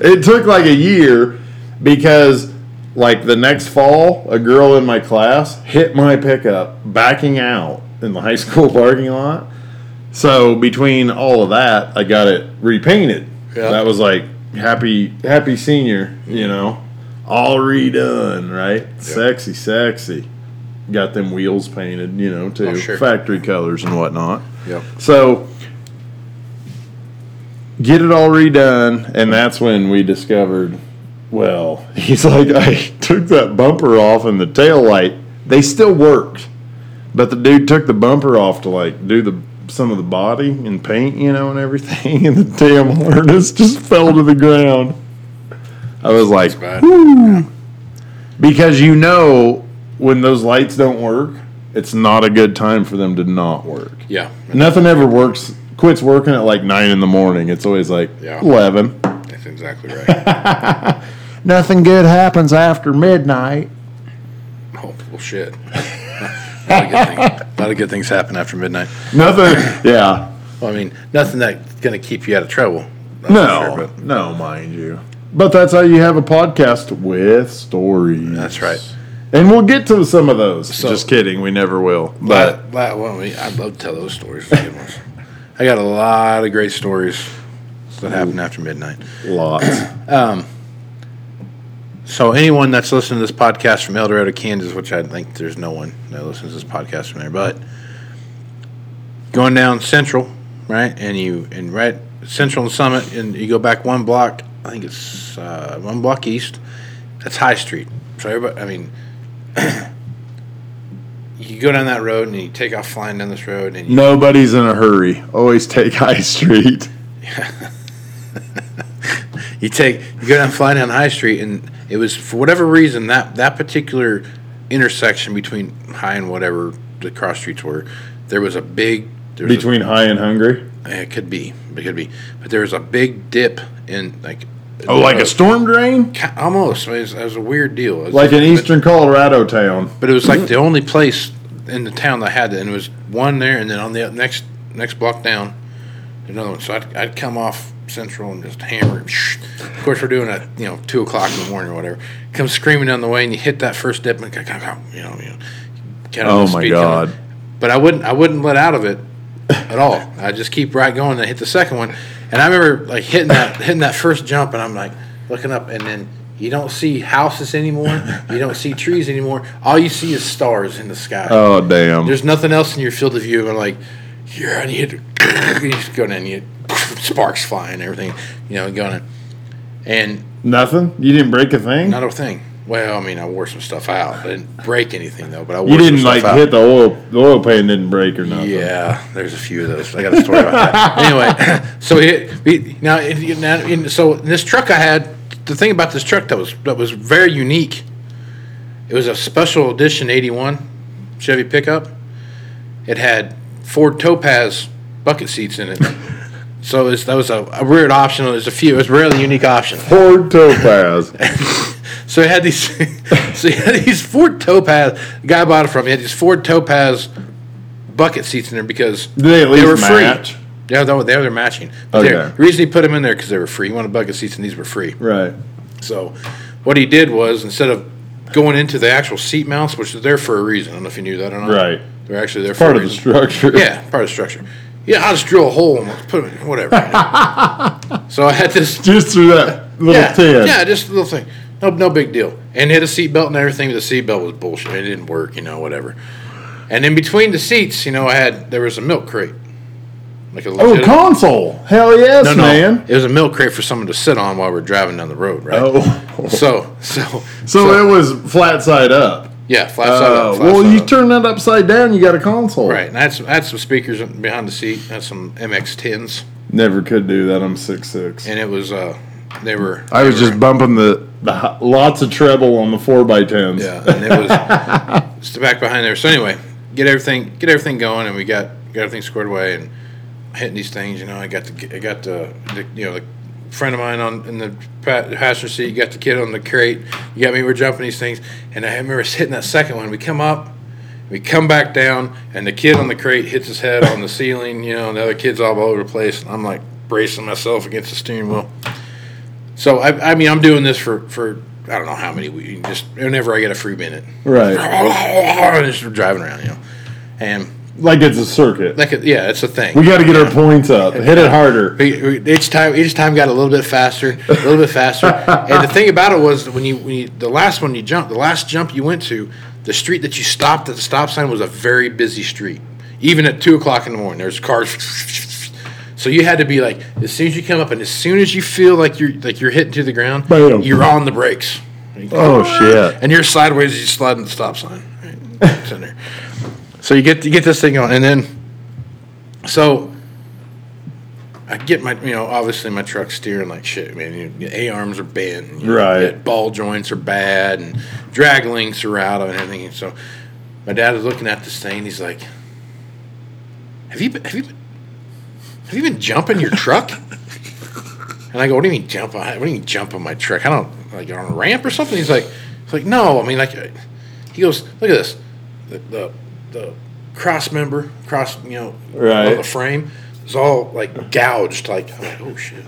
S2: It took like a year because, like, the next fall, a girl in my class hit my pickup backing out in the high school parking lot. So, between all of that, I got it repainted.
S3: Yeah.
S2: That was like happy, happy senior, you know, all redone, right? Sexy, sexy. Got them wheels painted, you know, too.
S3: Oh, sure.
S2: Factory colors and whatnot.
S3: Yep.
S2: So get it all redone, and that's when we discovered. Well, he's like, I took that bumper off and the tail light. They still worked, but the dude took the bumper off to like do the some of the body and paint, you know, and everything, and the damn harness just fell to the ground. I was like, because you know when those lights don't work, it's not a good time for them to not work.
S3: Yeah.
S2: Nothing ever works, quits working at like nine in the morning. It's always like
S3: Yeah.
S2: 11.
S3: That's exactly right.
S2: Nothing good happens after midnight.
S3: oh, well, shit. a, lot of good things, a lot of good things happen after midnight.
S2: Nothing, yeah.
S3: Well, I mean, nothing that's going to keep you out of trouble.
S2: No,
S3: sure, but
S2: no, mind you. But that's how you have a podcast with stories.
S3: that's right.
S2: And we'll get to some of those.
S3: So-
S2: Just kidding, we never will. But
S3: But, well, I'd love to tell those stories. Those good ones. I got a lot of great stories that happened after midnight.
S2: lots.
S3: So anyone that's listening to this podcast from El Dorado, Kansas, which I think there's no one that listens to this podcast from there, but going down Central, right, and you and right Central and Summit, and you go back one block. I think it's uh, one block east. That's High Street. So everybody, I mean, you go down that road and you take off flying down this road, and you,
S2: Nobody's in a hurry. Always take High Street.
S3: you take you go down flying down High Street, and it was for whatever reason that that particular intersection between High and whatever the cross streets were, there was a big was a-
S2: Between high and hungry.
S3: it could be it could be, but there was a big dip in like
S2: Oh, like a storm drain?
S3: Almost it was, it was a weird deal.
S2: Like an
S3: but-
S2: eastern Colorado town.
S3: But it was like mm-hmm. the only place in the town that had it, and it was one there, and then on the next next block down, another one. So I'd, I'd come off Central and just hammer. it. Of course, we're doing it, you know, two o'clock in the morning or whatever. Come screaming down the way, and you hit that first dip, and you know, you know. get on
S2: Oh my God.
S3: But I wouldn't, I wouldn't let out of it at all. I just keep right going and I hit the second one. And I remember like hitting that, hitting that first jump, and I'm like looking up, and then you don't see houses anymore. You don't see trees anymore. All you see is stars in the sky.
S2: Oh, damn.
S3: There's nothing else in your field of view. And like, yeah, and you to. you just go down, and you sparks flying, and everything, you know, going, and
S2: Nothing? You didn't break a thing?
S3: not a thing. Well, I mean, I wore some stuff out. I didn't break anything though, but I
S2: you didn't like
S3: out.
S2: hit the oil. The oil pan didn't break or nothing.
S3: Yeah, there's a few of those. I got a story about that. anyway, so it, now, it, now in, so in this truck I had, the thing about this truck that was that was very unique. It was a special edition '81 Chevy pickup. It had Ford Topaz bucket seats in it. So it's, that was a, a weird option. There's a few. It was really unique option.
S2: Ford Topaz.
S3: So he had these. so he had these Ford Topaz. The guy bought it from. He had these Ford Topaz bucket seats in there because
S2: Did they at least
S3: were
S2: match?
S3: free. Yeah, they were, they were matching. But
S2: Okay.
S3: they're- the reason he put them in there because they were free. He wanted bucket seats, and these were free.
S2: Right.
S3: So what he did was instead of going into the actual seat mounts, which is there for a reason. I don't know if you knew that or not.
S2: Right.
S3: They're actually there
S2: Part
S3: for part
S2: of
S3: a
S2: the structure.
S3: Yeah, part of the structure. Yeah, I'll just drill a hole and put them in, whatever. so I had this
S2: Just through that little
S3: yeah,
S2: tin.
S3: Yeah, just a little thing. No, no big deal. And it had a seatbelt and everything. but The seatbelt was bullshit. It didn't work, you know, whatever. And in between the seats, you know, I had there was a milk crate, like a
S2: Oh, console. Hell yes,
S3: no, no,
S2: man.
S3: it was a milk crate for someone to sit on while we're driving down the road, right?
S2: Oh.
S3: So so
S2: So, it was flat side up.
S3: yeah, flat side up.
S2: Uh,
S3: flat
S2: well,
S3: side
S2: you
S3: up.
S2: turn that upside down, you got a console.
S3: right. And I had some, I had some speakers behind the seat. I had some MX10s,
S2: Never could do that. I'm six six.
S3: and it was uh, they were.
S2: I was
S3: they
S2: just bumping the, the lots of treble on the four by tens.
S3: Yeah, and it was just the back behind there. So anyway, get everything get everything going, and we got got everything squared away and hitting these things. You know, I got the I got the, the you know the friend of mine on in the pa- passenger seat. You got the kid on the crate. You got me. We're jumping these things, and I remember hitting that second one. We come up. We come back down, and the kid on the crate hits his head on the ceiling, you know, and the other kid's all over the place. And I'm like bracing myself against the steering wheel. So, I, I mean, I'm doing this for, for I don't know how many weeks, just whenever I get a free minute
S2: Right.
S3: just driving around, you know. And
S2: Like it's a circuit.
S3: like, yeah, it's a thing.
S2: We got to get our points up. Hit it harder.
S3: Each time, each time got a little bit faster, a little bit faster. and the thing about it was when you, when you, the last one you jumped, the last jump you went to, the street that you stopped at the stop sign was a very busy street. Even at two o'clock in the morning, there's cars. So you had to be like, as soon as you come up, and as soon as you feel like you're like you're hitting to the ground,
S2: Bam.
S3: you're on the brakes.
S2: Oh shit.
S3: and you're sideways as you slide in the stop sign. Right? It's in there. So you get you get this thing going, and then so I get my you know obviously my truck's steering like shit, man. You, A arms are bent,
S2: Right.
S3: ball joints are bad, and drag links are out and everything. And so my dad is looking at this thing. He's like, "Have you been, have you been, have you been jumping your truck?" And I go, "What do you mean jump? on- What do you mean jump on my truck? I don't like on a ramp or something." He's like, "He's like, no. I mean, like." uh," He goes, "Look at this, the the, the cross member, cross, you know,
S2: Right.
S3: the frame is all like gouged. Like, I'm like, oh shit."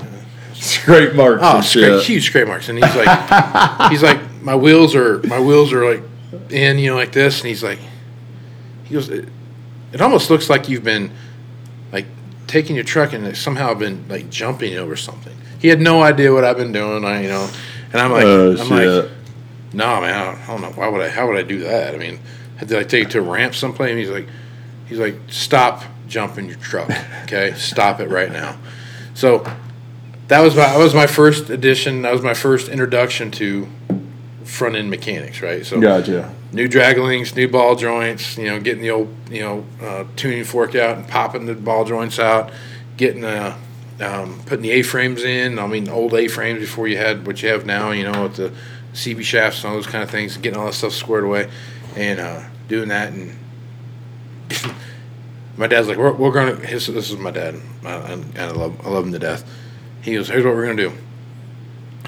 S2: Scrape marks.
S3: Oh, scrape,
S2: shit.
S3: huge scrape marks, and he's like, he's like, my wheels are my wheels are like in, you know, like this, and he's like, he goes, it, it almost looks like you've been like taking your truck and somehow been like jumping over something. He had no idea what I've been doing, I you know, and I'm like,
S2: Oh
S3: I'm
S2: shit.
S3: like, no, man, I don't, I don't know. Why would I? How would I do that? I mean, had I take it to a ramp someplace. And he's like, he's like, stop jumping your truck. Okay, stop it right now. So that was my that was my first edition. That was my first introduction to front end mechanics. Right. So
S2: Gotcha.
S3: new drag links, new ball joints. You know, getting the old you know uh, tuning fork out and popping the ball joints out, getting the um, putting the A frames in. I mean, old A frames before you had what you have now. You know, with the CV shafts and all those kind of things. Getting all that stuff squared away, and uh, doing that. And my dad's like, "We're, we're gonna." His, this is my dad, and I love I love him to death. He goes, "Here's what we're gonna do."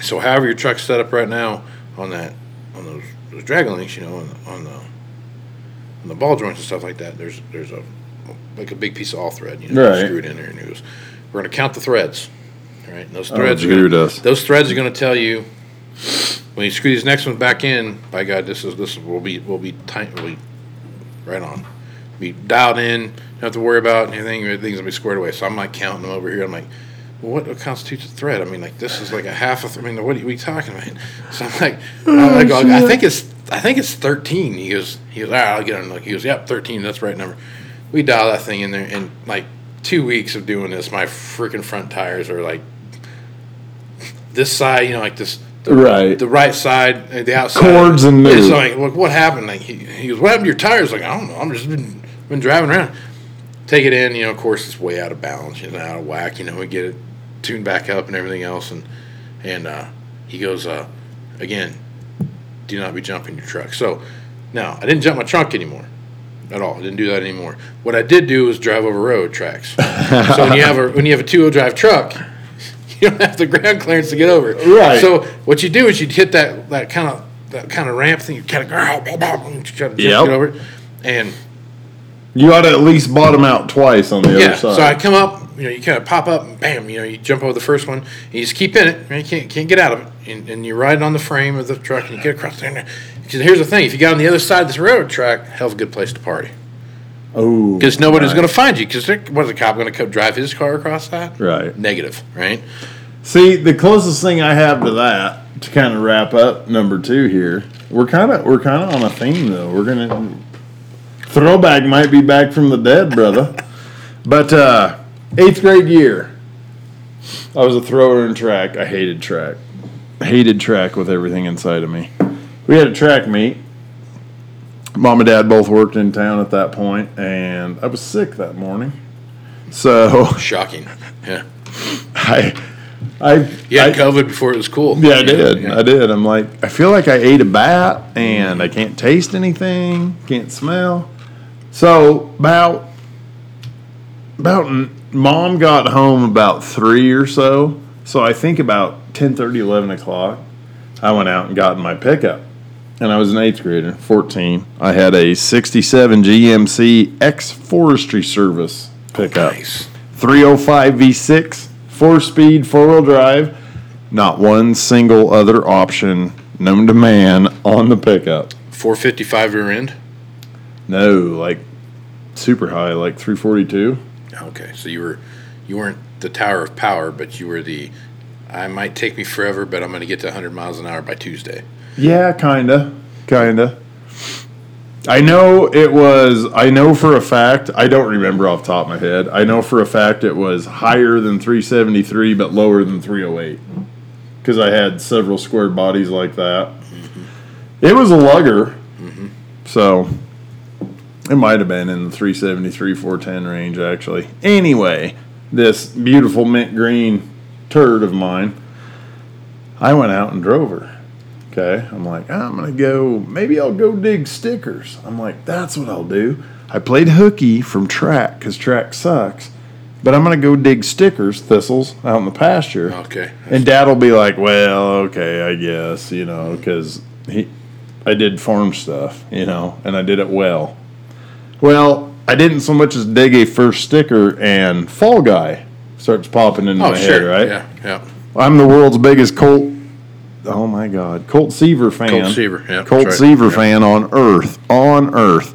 S3: So, however your truck's set up right now on that on those, those drag links, you know, on, on the on the ball joints and stuff like that, there's there's a like a big piece of all thread, you know,
S2: Right.
S3: screwed in there, and he goes, "We're gonna count the threads." All right, and those
S2: Oh,
S3: are gonna, those threads are going to tell you when you screw these next ones back in. By God, this is this will be will be tight, will be right on, be dialed in. Don't have to worry about anything. Everything's gonna be squared away. So I'm like counting them over here. I'm like, well, what, constitutes a thread? I mean, like this is like a half a. Th- I mean, what are we talking about? So I'm like, oh, I, go, I think it's I think it's 13. He goes, he goes, all right, I'll get on. Like he goes, yep, 13. That's the right number. We dial that thing in there, and like two weeks of doing this, my freaking front tires are like this side, you know, like this. The,
S2: Right.
S3: The right side, uh, the outside.
S2: Cords and
S3: It's like, look, what happened? Like he, he goes, what happened to your tires? Like I don't know. I'm just been been driving around. Take it in, you know. Of course, it's way out of balance, you know, out of whack. You know, we get it tuned back up and everything else, and and uh, he goes, uh, again, do not be jumping your truck. So now I didn't jump my trunk anymore at all. I didn't do that anymore. What I did do was drive over road tracks. so when you have a when you have a two wheel drive truck, you don't have the ground clearance to get over.
S2: Right.
S3: So what you do is you hit that that kind of that kind of ramp thing. You kind of try to just
S2: Yep.
S3: get over it, and
S2: You ought to at least bottom out twice on the
S3: yeah.
S2: other side.
S3: So I come up, you know, you kind of pop up, and bam, you know, you jump over the first one, and you just keep in it? You can't can't get out of it, and, and you're riding on the frame of the truck, and you get across there. Because here's the thing: if you got on the other side of this railroad track, hell's a good place to party.
S2: Oh,
S3: Because nobody's
S2: right.
S3: going to find you. Because what's a cop going to come drive his car across that?
S2: Right.
S3: Negative, right?
S2: See, the closest thing I have to that to kind of wrap up number two here. We're kind of we're kind of on a theme though. We're gonna throwback might be back from the dead, brother. but uh, eighth grade year, I was a thrower in track. I hated track. hated track with everything inside of me. We had a track meet. Mom and dad both worked in town at that point, and I was sick that morning. So
S3: Shocking. Yeah.
S2: I, I,
S3: You had
S2: I-
S3: COVID before it was cool.
S2: yeah, I did.
S3: Yeah.
S2: I did. I'm like, I feel like I ate a bat, and I can't taste anything, can't smell. So about, about mom got home about three or so. So I think about 10:30, 11 o'clock, I went out and got in my pickup. And I was an eighth grader, 14. I had a 67 GMC X Forestry Service pickup.
S3: Nice.
S2: 305 V6, four speed, four wheel drive. Not one single other option known to man on the pickup.
S3: 455 rear end.
S2: No, like super high, like 342.
S3: Okay, so you were you weren't the tower of power, but you were the. I might take me forever, but I'm going to get to 100 miles an hour by Tuesday.
S2: Yeah, kinda, kinda. I know it was. I know for a fact. I don't remember off the top of my head. I know for a fact it was higher than 373, but lower than 308. Because I had several square bodies like that. Mm-hmm. It was a lugger, mm-hmm. so it might have been in the 373, 410 range actually. Anyway, this beautiful mint green turd of mine. I went out and drove her. Okay. I'm like, ah, I'm going to go, maybe I'll go dig stickers. I'm like, that's what I'll do. I played hooky from track because track sucks, but I'm going to go dig stickers, thistles, out in the pasture.
S3: Okay.
S2: And dad will be like, well, okay, I guess, you know, because he, I did farm stuff, you know, and I did it well. Well, I didn't so much as dig a first sticker and Fall Guy starts popping into
S3: Oh,
S2: my
S3: sure.
S2: head, right?
S3: Yeah, yeah.
S2: I'm the world's biggest Colt. Oh my God, Colt Seaver fan.
S3: Colt Seaver, yeah,
S2: Colt
S3: right.
S2: Seaver
S3: Yeah.
S2: fan on Earth, on Earth.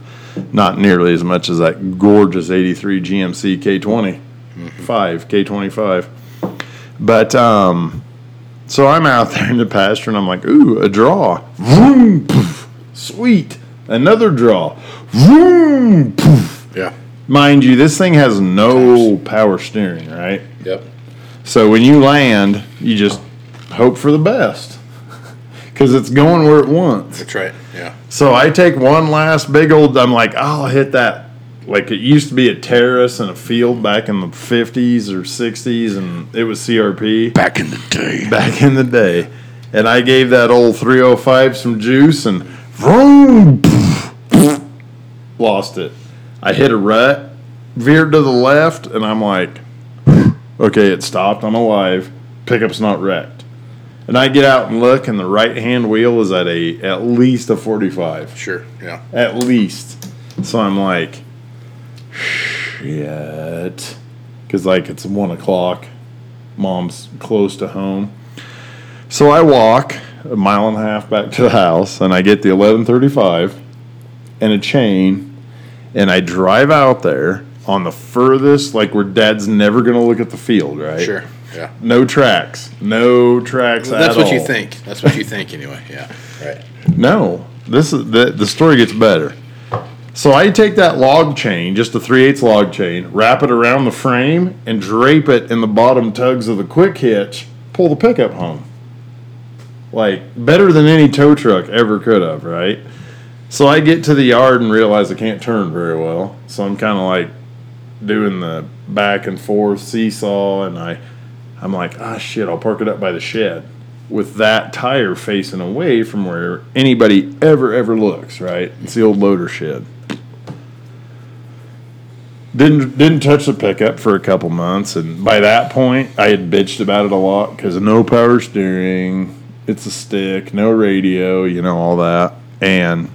S2: Not nearly as much as that gorgeous '83 GMC K20, five K25. But um, so I'm out there in the pasture and I'm like, ooh, a draw. Vroom, poof, sweet. Another draw. Vroom, poof.
S3: Yeah.
S2: Mind you, this thing has no power steering, right?
S3: Yep.
S2: So when you land, you just hope for the best because it's going where it wants.
S3: That's right. Yeah.
S2: So I take one last big old. I'm like, I'll hit that. Like it used to be a terrace and a field back in the 50s or 60s, and it was CRP
S3: Back in the day.
S2: back in the day. And I gave that old 305 some juice and vroom, lost it. I hit a rut, veered to the left, and I'm like, okay, it stopped. I'm alive. Pickup's not wrecked. And I get out and look, and the right hand wheel is at a at least a 45,
S3: Sure. Yeah.
S2: at least. So I'm like, shit, because like it's one o'clock. Mom's close to home. So I walk a mile and a half back to the house, and I get the 1135 and a chain, and I drive out there on the furthest, like where Dad's never gonna look at the field, right?
S3: Sure. Yeah.
S2: No tracks. No tracks
S3: That's
S2: at
S3: what you think. That's what you think anyway. Yeah. Right.
S2: No, this is the the story gets better. So I take that log chain, just a 3 8 log chain, wrap it around the frame, and drape it in the bottom tugs of the quick hitch, pull the pickup home. Like better than any tow truck ever could have, right? So I get to the yard and realize I can't turn very well. So I'm kind of like doing the back and forth seesaw, and I, I'm like, ah, shit, I'll park it up by the shed with that tire facing away from where anybody ever ever looks. Right? It's the old loader shed. Didn't didn't touch the pickup for a couple months, and by that point, I had bitched about it a lot because no power steering, it's a stick, no radio, you know all that, and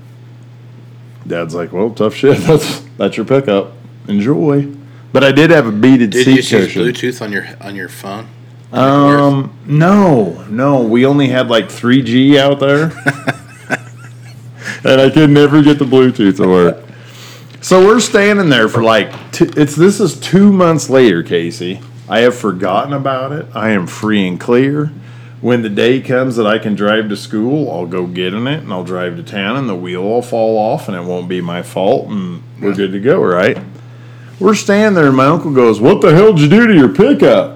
S2: Dad's like, "Well, tough shit. That's that's your pickup. Enjoy." But I did have a beaded
S3: Did
S2: seat
S3: you use
S2: cushion.
S3: Bluetooth on your on your phone?
S2: Um, no, no. We only had like 3G out there, and I could never get the Bluetooth to work. So we're standing there for like two, it's this is two months later, Casey. I have forgotten about it. I am free and clear. When the day comes that I can drive to school, I'll go get in it and I'll drive to town, and the wheel will fall off, and it won't be my fault, and we're good to go, right? We're standing there, and my uncle goes, "What the hell did you do to your pickup?"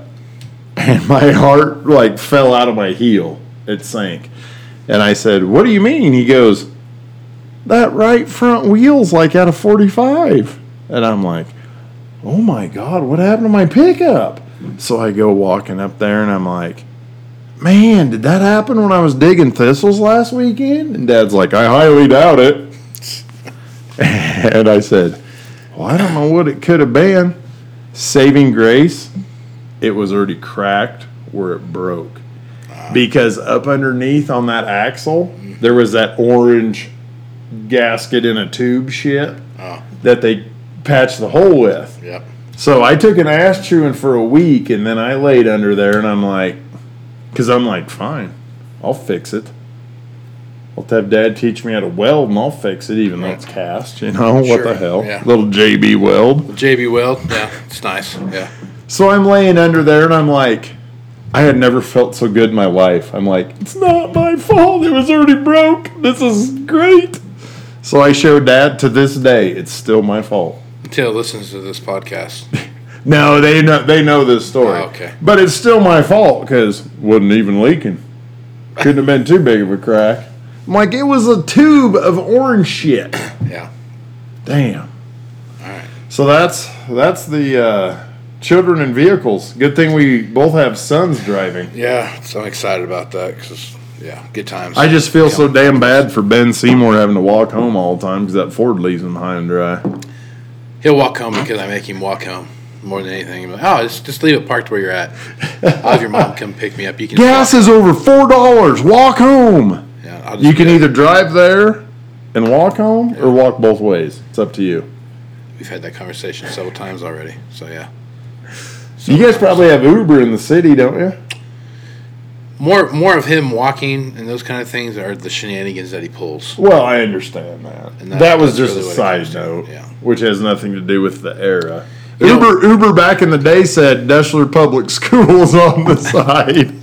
S2: And my heart like fell out of my heel. it sank. And I said, What do you mean? He goes, That right front wheel's like at a 45. And I'm like, Oh my God, what happened to my pickup? So I go walking up there and I'm like, Man, did that happen when I was digging thistles last weekend? And Dad's like, I highly doubt it. and I said, Well, I don't know what it could have been. Saving grace, it was already cracked where it broke. Because up underneath on that axle, there was that orange gasket in a tube shit
S3: Oh.
S2: that they patched the hole with.
S3: Yep.
S2: So I took an ass chewing for a week, and then I laid under there, and I'm like, because I'm like, fine, I'll fix it. I'll have Dad teach me how to weld, and I'll fix it, even though it's cast. You know what the hell?
S3: yeah.
S2: Little JB weld.
S3: JB Weld. Yeah, it's nice. Yeah.
S2: So I'm laying under there, and I'm like, I had never felt so good in my life. I'm like, it's not my fault. It was already broke. This is great. So I showed Dad to this day. It's still my fault.
S3: Until listens to this podcast.
S2: No, they know they know this story.
S3: Oh, okay.
S2: But it's still my fault because wasn't even leaking. Couldn't have been too big of a crack. I'm like, it was a tube of orange shit.
S3: Yeah.
S2: Damn.
S3: All right.
S2: So that's that's the uh, children and vehicles. Good thing we both have sons driving.
S3: Yeah, so I'm excited about that because yeah, good times.
S2: I just feel so damn bad for Ben Seymour having to walk home all the time because that Ford leaves him high and dry.
S3: He'll walk home because I make him walk home more than anything. Like, oh, just, just leave it parked where you're at. I'll have your mom come pick me up. You can
S2: Gas is over four dollars. Walk home.
S3: Yeah,
S2: You can either drive there and walk home or walk both ways. It's up to you.
S3: We've had that conversation several times already. So yeah,
S2: You guys probably have Uber in the city, don't you?
S3: more more of him walking and those kind of things are the shenanigans that he pulls.
S2: Well, I understand that.
S3: And that-
S2: that was just
S3: really
S2: a side note,
S3: yeah.
S2: which has nothing to do with the era.
S3: You know-
S2: Uber Uber back in the day said Deshler Public Schools on the side.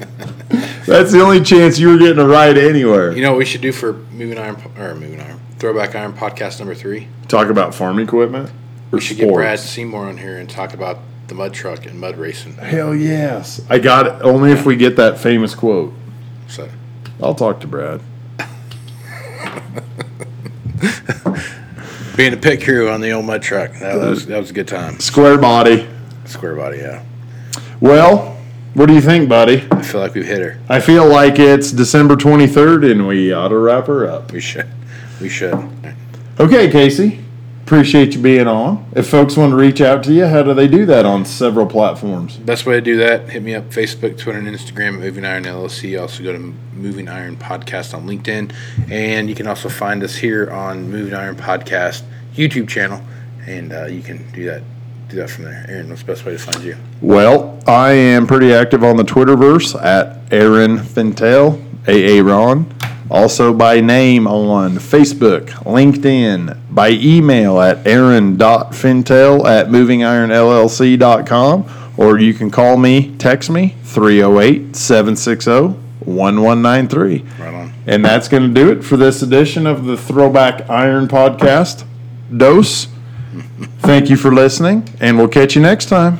S2: That's the only chance you were getting a ride anywhere.
S3: You know what we should do for moving iron or moving iron throwback iron podcast number three?
S2: Talk about farm equipment. Or
S3: We should get Brad
S2: sports.
S3: Seymour on here and talk about the mud truck and mud racing.
S2: Hell yes. I got it only if we get that famous quote.
S3: So
S2: I'll talk to Brad.
S3: being a pit crew on the old mud truck that uh, was that was a good time.
S2: Square body.
S3: Square body, yeah.
S2: Well, what do you think, buddy?
S3: I feel like we've hit her.
S2: I feel like it's December 23rd and we ought to wrap her up.
S3: We should. We should.
S2: Okay, Casey. Appreciate you being on. If folks want to reach out to you, how do they do that on several platforms?
S3: Best way to do that, hit me up Facebook, Twitter, and Instagram at Moving Iron LLC. Also go to Moving Iron Podcast on LinkedIn. And you can also find us here on Moving Iron Podcast YouTube channel. And uh, you can do that do that from there. Aaron, what's the best way to find you?
S2: Well, I am pretty active on the Twitterverse at Aaron Fintel, AA Ron. Also by name on Facebook, LinkedIn, by email at aaron.fintel at movingironllc.com, or you can call me, text me, 308 760 1193.
S3: Right on.
S2: And that's going to do it for this edition of the Throwback Iron Podcast. Dose. Thank you for listening, and we'll catch you next time.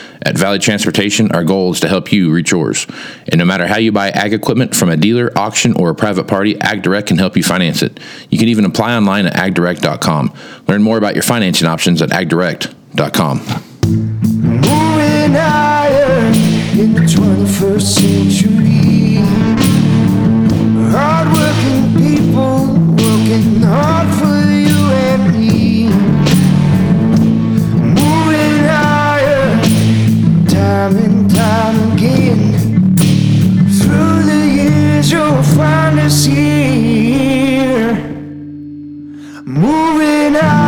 S3: At Valley Transportation, our goal is to help you reach yours. And no matter how you buy ag equipment from a dealer, auction, or a private party, AgDirect can help you finance it. You can even apply online at agdirect.com. Learn more about your financing options at agdirect.com.
S1: Moving higher in the 21st century. find us here, moving on.